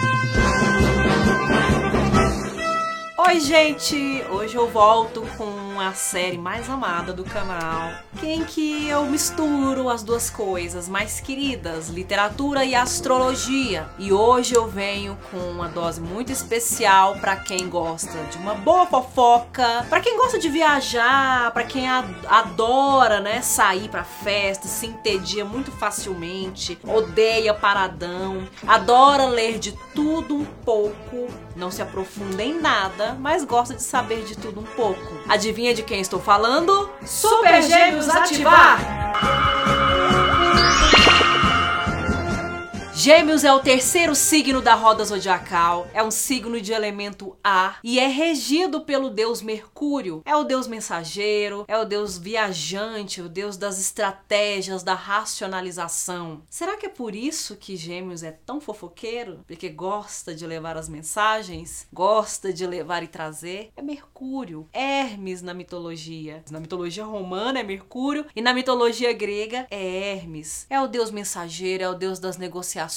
Yeah. Oi, gente! Hoje eu volto com a série mais amada do canal, em que eu misturo as duas coisas mais queridas, literatura e astrologia. E hoje eu venho com uma dose muito especial para quem gosta de uma boa fofoca, para quem gosta de viajar, para quem adora, né, sair para festa, se entedia muito facilmente, odeia paradão, adora ler de tudo um pouco, não se aprofunda em nada, mas gosta de saber de tudo um pouco. Adivinha de quem estou falando? Super Gêmeos ativar! Gêmeos é o terceiro signo da roda zodiacal, é um signo de elemento ar e é regido pelo deus Mercúrio. É o deus mensageiro, é o deus viajante, o deus das estratégias, da racionalização. Será que é por isso que Gêmeos é tão fofoqueiro? Porque gosta de levar as mensagens, gosta de levar e trazer? É Mercúrio, Hermes na mitologia. Na mitologia romana é Mercúrio e na mitologia grega é Hermes. É o deus mensageiro, é o deus das negociações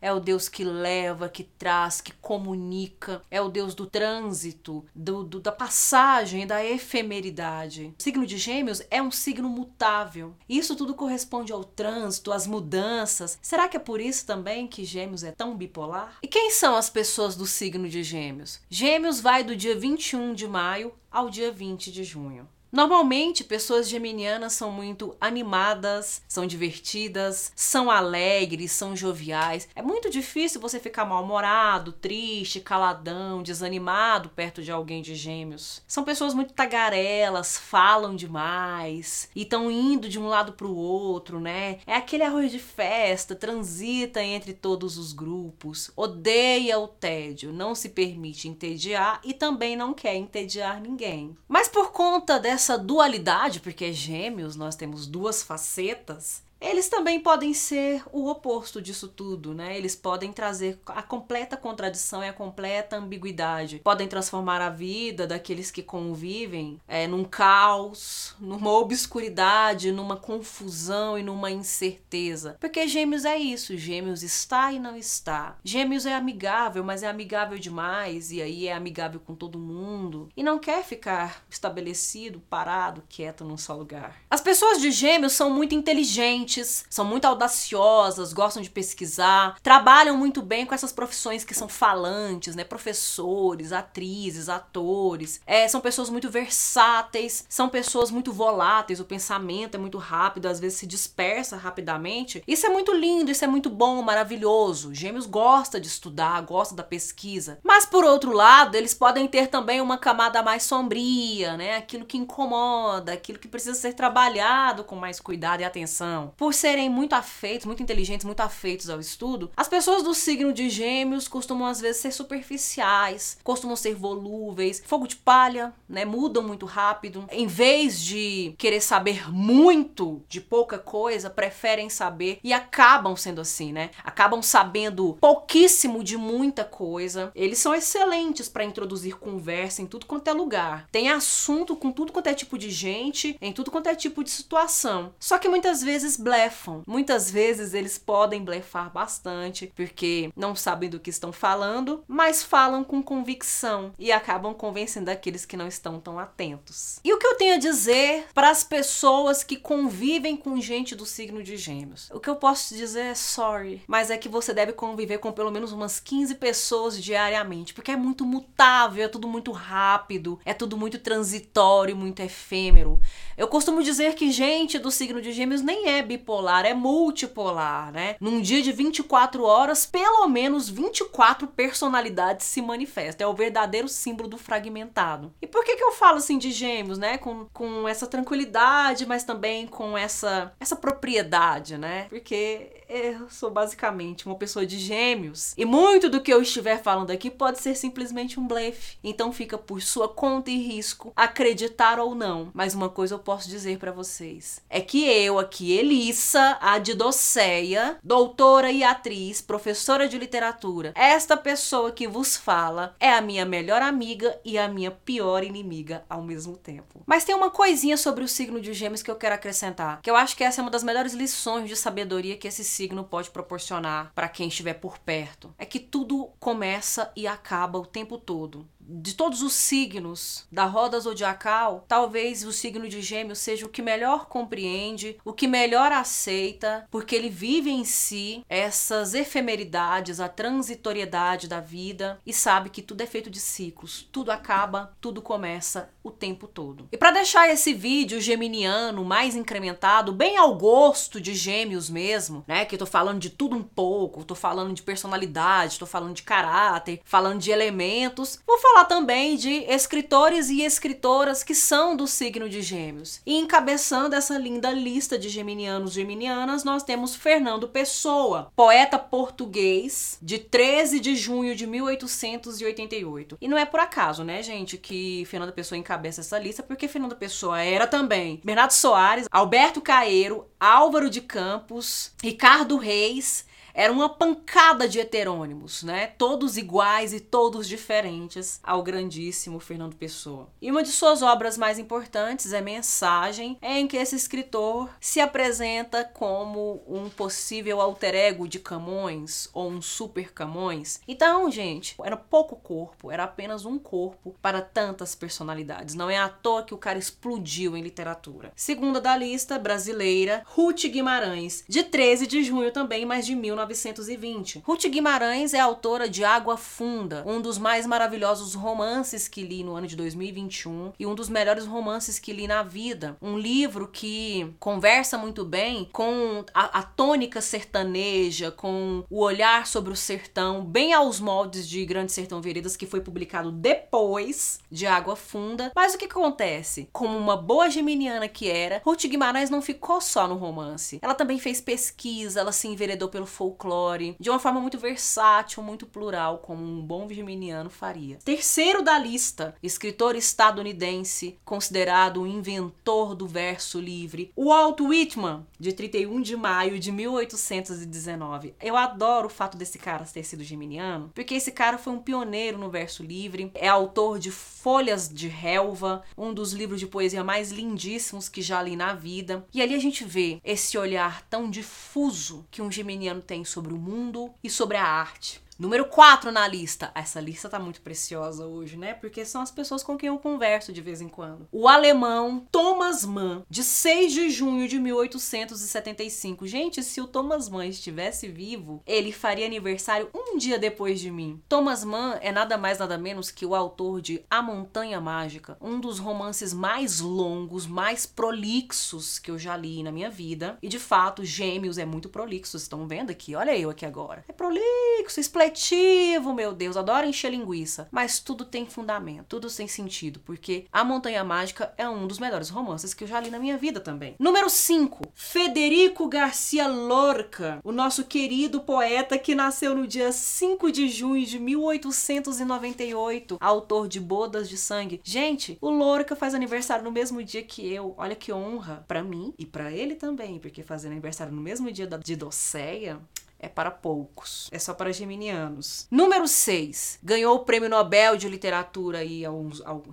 é o Deus que leva, que traz, que comunica, é o Deus do trânsito, do, do, da passagem, da efemeridade. O signo de Gêmeos é um signo mutável. Isso tudo corresponde ao trânsito, às mudanças. Será que é por isso também que Gêmeos é tão bipolar? E quem são as pessoas do signo de Gêmeos? Gêmeos vai do dia 21 de maio ao dia 20 de junho. Normalmente, pessoas geminianas são muito animadas, são divertidas, são alegres, são joviais. É muito difícil você ficar mal-humorado, triste, caladão, desanimado perto de alguém de gêmeos. São pessoas muito tagarelas, falam demais e estão indo de um lado para o outro, né? É aquele arroz de festa, transita entre todos os grupos, odeia o tédio, não se permite entediar e também não quer entediar ninguém. Mas por conta dessa essa dualidade, porque gêmeos nós temos duas facetas, eles também podem ser o oposto disso tudo, né? Eles podem trazer a completa contradição e a completa ambiguidade. Podem transformar a vida daqueles que convivem é, num caos, numa obscuridade, numa confusão e numa incerteza. Porque Gêmeos é isso: Gêmeos está e não está. Gêmeos é amigável, mas é amigável demais, e aí é amigável com todo mundo. E não quer ficar estabelecido, parado, quieto num só lugar. As pessoas de Gêmeos são muito inteligentes são muito audaciosas, gostam de pesquisar, trabalham muito bem com essas profissões que são falantes, né? Professores, atrizes, atores. É, são pessoas muito versáteis, são pessoas muito voláteis, o pensamento é muito rápido, às vezes se dispersa rapidamente. Isso é muito lindo, isso é muito bom, maravilhoso. Gêmeos gosta de estudar, gosta da pesquisa. Mas por outro lado, eles podem ter também uma camada mais sombria, né? Aquilo que incomoda, aquilo que precisa ser trabalhado com mais cuidado e atenção por serem muito afeitos, muito inteligentes, muito afeitos ao estudo, as pessoas do signo de Gêmeos costumam às vezes ser superficiais, costumam ser volúveis, fogo de palha, né? Mudam muito rápido. Em vez de querer saber muito de pouca coisa, preferem saber e acabam sendo assim, né? Acabam sabendo pouquíssimo de muita coisa. Eles são excelentes para introduzir conversa em tudo quanto é lugar. Tem assunto com tudo quanto é tipo de gente, em tudo quanto é tipo de situação. Só que muitas vezes blefam. Muitas vezes eles podem blefar bastante porque não sabem do que estão falando, mas falam com convicção e acabam convencendo aqueles que não estão tão atentos. E o que eu tenho a dizer para as pessoas que convivem com gente do signo de Gêmeos? O que eu posso dizer é sorry, mas é que você deve conviver com pelo menos umas 15 pessoas diariamente, porque é muito mutável, é tudo muito rápido, é tudo muito transitório, muito efêmero. Eu costumo dizer que gente do signo de Gêmeos nem é bipolar, é multipolar, né? Num dia de 24 horas, pelo menos 24 personalidades se manifestam. É o verdadeiro símbolo do fragmentado. E por que que eu falo assim de Gêmeos, né? Com, com essa tranquilidade, mas também com essa essa propriedade, né? Porque eu sou basicamente uma pessoa de Gêmeos e muito do que eu estiver falando aqui pode ser simplesmente um blefe. Então fica por sua conta e risco acreditar ou não. Mas uma coisa eu posso dizer para vocês é que eu aqui, Eli Larissa, a Didoceia, doutora e atriz, professora de literatura. Esta pessoa que vos fala é a minha melhor amiga e a minha pior inimiga ao mesmo tempo. Mas tem uma coisinha sobre o signo de Gêmeos que eu quero acrescentar, que eu acho que essa é uma das melhores lições de sabedoria que esse signo pode proporcionar para quem estiver por perto. É que tudo começa e acaba o tempo todo de todos os signos da roda zodiacal, talvez o signo de Gêmeos seja o que melhor compreende, o que melhor aceita, porque ele vive em si essas efemeridades, a transitoriedade da vida e sabe que tudo é feito de ciclos, tudo acaba, tudo começa o tempo todo. E para deixar esse vídeo geminiano mais incrementado, bem ao gosto de Gêmeos mesmo, né, que eu tô falando de tudo um pouco, tô falando de personalidade, tô falando de caráter, falando de elementos, vou falar falar também de escritores e escritoras que são do signo de Gêmeos. E encabeçando essa linda lista de geminianos e geminianas, nós temos Fernando Pessoa, poeta português, de 13 de junho de 1888. E não é por acaso, né, gente, que Fernando Pessoa encabeça essa lista, porque Fernando Pessoa era também Bernardo Soares, Alberto Caeiro, Álvaro de Campos, Ricardo Reis era uma pancada de heterônimos, né? Todos iguais e todos diferentes ao grandíssimo Fernando Pessoa. E uma de suas obras mais importantes é Mensagem, em que esse escritor se apresenta como um possível alter ego de Camões ou um super Camões. Então, gente, era pouco corpo, era apenas um corpo para tantas personalidades. Não é à toa que o cara explodiu em literatura. Segunda da lista brasileira, Ruth Guimarães, de 13 de junho também, mas de 19 1920. Ruth Guimarães é autora de Água Funda, um dos mais maravilhosos romances que li no ano de 2021 e um dos melhores romances que li na vida. Um livro que conversa muito bem com a, a tônica sertaneja, com o olhar sobre o sertão, bem aos moldes de Grande Sertão Veredas, que foi publicado depois de Água Funda. Mas o que acontece? Como uma boa geminiana que era, Ruth Guimarães não ficou só no romance. Ela também fez pesquisa, ela se enveredou pelo folclore folclore, de uma forma muito versátil, muito plural, como um bom virginiano faria. Terceiro da lista, escritor estadunidense, considerado o inventor do verso livre, Walt Whitman, de 31 de maio de 1819. Eu adoro o fato desse cara ter sido geminiano, porque esse cara foi um pioneiro no verso livre, é autor de Folhas de Relva, um dos livros de poesia mais lindíssimos que já li na vida. E ali a gente vê esse olhar tão difuso que um geminiano tem sobre o mundo e sobre a arte. Número 4 na lista. Essa lista tá muito preciosa hoje, né? Porque são as pessoas com quem eu converso de vez em quando. O alemão Thomas Mann, de 6 de junho de 1875. Gente, se o Thomas Mann estivesse vivo, ele faria aniversário um dia depois de mim. Thomas Mann é nada mais nada menos que o autor de A Montanha Mágica, um dos romances mais longos, mais prolixos que eu já li na minha vida. E de fato, Gêmeos é muito prolixo, estão vendo aqui? Olha eu aqui agora. É prolixo, expletivo coletivo, meu Deus, adoro encher linguiça. Mas tudo tem fundamento, tudo tem sentido, porque A Montanha Mágica é um dos melhores romances que eu já li na minha vida também. Número 5, Federico Garcia Lorca, o nosso querido poeta que nasceu no dia 5 de junho de 1898, autor de Bodas de Sangue. Gente, o Lorca faz aniversário no mesmo dia que eu. Olha que honra para mim e para ele também, porque fazer aniversário no mesmo dia da Didoceia é para poucos. É só para geminianos. Número 6. Ganhou o Prêmio Nobel de Literatura aí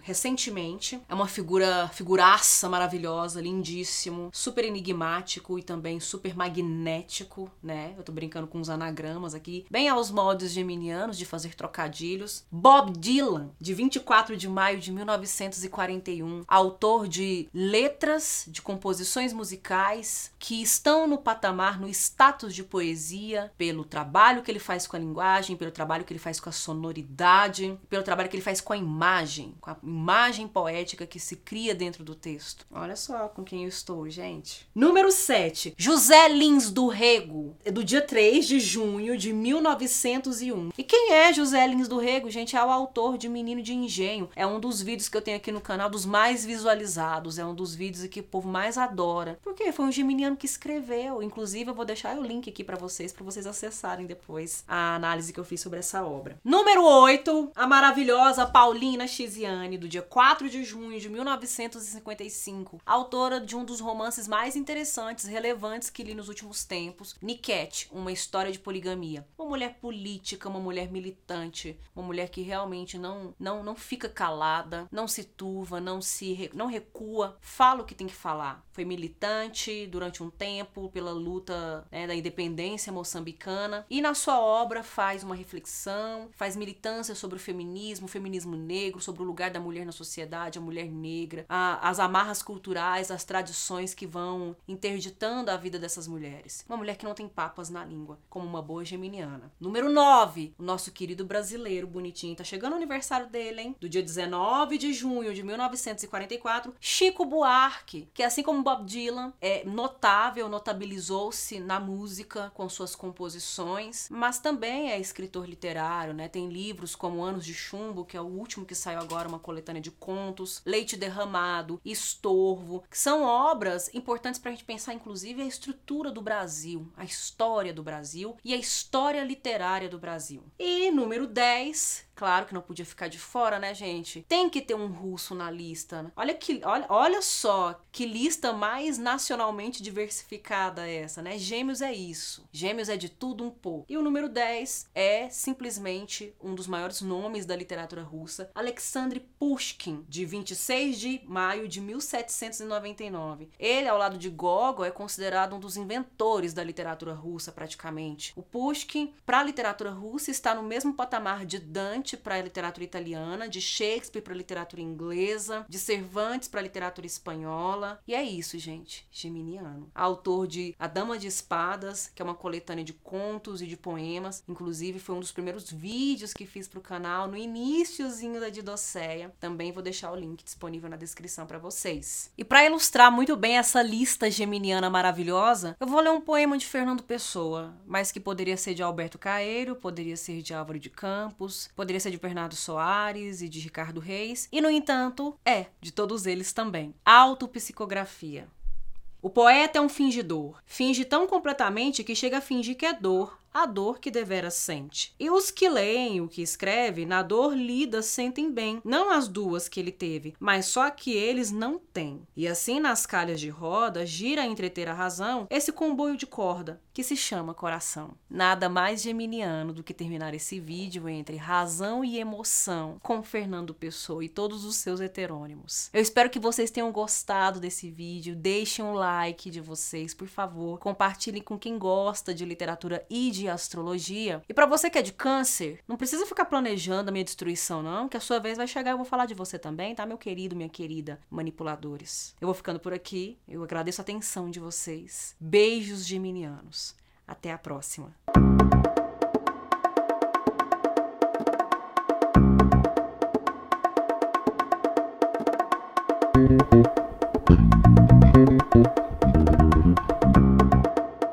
recentemente. É uma figura, figuraça maravilhosa, lindíssimo, super enigmático e também super magnético, né? Eu tô brincando com uns anagramas aqui, bem aos moldes geminianos de fazer trocadilhos. Bob Dylan, de 24 de maio de 1941, autor de letras, de composições musicais que estão no patamar, no status de poesia pelo trabalho que ele faz com a linguagem, pelo trabalho que ele faz com a sonoridade, pelo trabalho que ele faz com a imagem, com a imagem poética que se cria dentro do texto. Olha só com quem eu estou, gente. Número 7. José Lins do Rego, é do dia 3 de junho de 1901. E quem é José Lins do Rego, gente? É o autor de Menino de Engenho. É um dos vídeos que eu tenho aqui no canal dos mais visualizados. É um dos vídeos que o povo mais adora. Porque foi um geminiano que escreveu. Inclusive, eu vou deixar o link aqui para vocês para vocês acessarem depois a análise que eu fiz sobre essa obra. Número 8, a maravilhosa Paulina Chiziane, do dia 4 de junho de 1955, autora de um dos romances mais interessantes, relevantes que li nos últimos tempos, Niket, uma história de poligamia. Uma mulher política, uma mulher militante, uma mulher que realmente não não não fica calada, não se turva, não se não recua, fala o que tem que falar. Foi militante durante um tempo pela luta né, da independência moçambicana e na sua obra faz uma reflexão, faz militância sobre o feminismo, o feminismo negro, sobre o lugar da mulher na sociedade, a mulher negra, a, as amarras culturais, as tradições que vão interditando a vida dessas mulheres. Uma mulher que não tem papas na língua, como uma boa geminiana. Número 9, o nosso querido brasileiro bonitinho, tá chegando o aniversário dele, hein? Do dia 19 de junho de 1944, Chico Buarque, que assim como Bob Dylan, é notável, notabilizou-se na música com suas composições, mas também é escritor literário, né? Tem livros como Anos de Chumbo, que é o último que saiu agora, uma coletânea de contos, Leite Derramado, Estorvo, que são obras importantes para a gente pensar, inclusive, a estrutura do Brasil, a história do Brasil e a história literária do Brasil. E número 10, Claro que não podia ficar de fora, né, gente? Tem que ter um russo na lista. Né? Olha que, olha, olha só que lista mais nacionalmente diversificada essa, né? Gêmeos é isso. Gêmeos é de tudo um pouco. E o número 10 é simplesmente um dos maiores nomes da literatura russa, Alexandre Pushkin, de 26 de maio de 1799. Ele, ao lado de Gogol, é considerado um dos inventores da literatura russa, praticamente. O Pushkin, para a literatura russa, está no mesmo patamar de Dante para a literatura italiana, de Shakespeare para a literatura inglesa, de Cervantes para a literatura espanhola. E é isso, gente. Geminiano. Autor de A Dama de Espadas, que é uma coletânea de contos e de poemas. Inclusive, foi um dos primeiros vídeos que fiz para o canal no iníciozinho da Didocéia. Também vou deixar o link disponível na descrição para vocês. E para ilustrar muito bem essa lista geminiana maravilhosa, eu vou ler um poema de Fernando Pessoa, mas que poderia ser de Alberto Caeiro, poderia ser de Álvaro de Campos, poderia ser de Bernardo Soares e de Ricardo Reis, e no entanto, é de todos eles também. Autopsicografia. O poeta é um fingidor. Finge tão completamente que chega a fingir que é dor, a dor que deveras sente. E os que leem o que escreve, na dor lida sentem bem, não as duas que ele teve, mas só que eles não têm. E assim nas calhas de roda gira a entreter a razão esse comboio de corda, que se chama coração. Nada mais geminiano do que terminar esse vídeo entre razão e emoção com Fernando Pessoa e todos os seus heterônimos. Eu espero que vocês tenham gostado desse vídeo, deixem um like de vocês, por favor, compartilhem com quem gosta de literatura e de de astrologia. E para você que é de câncer, não precisa ficar planejando a minha destruição, não, que a sua vez vai chegar e eu vou falar de você também, tá, meu querido, minha querida, manipuladores. Eu vou ficando por aqui, eu agradeço a atenção de vocês. Beijos geminianos. Até a próxima.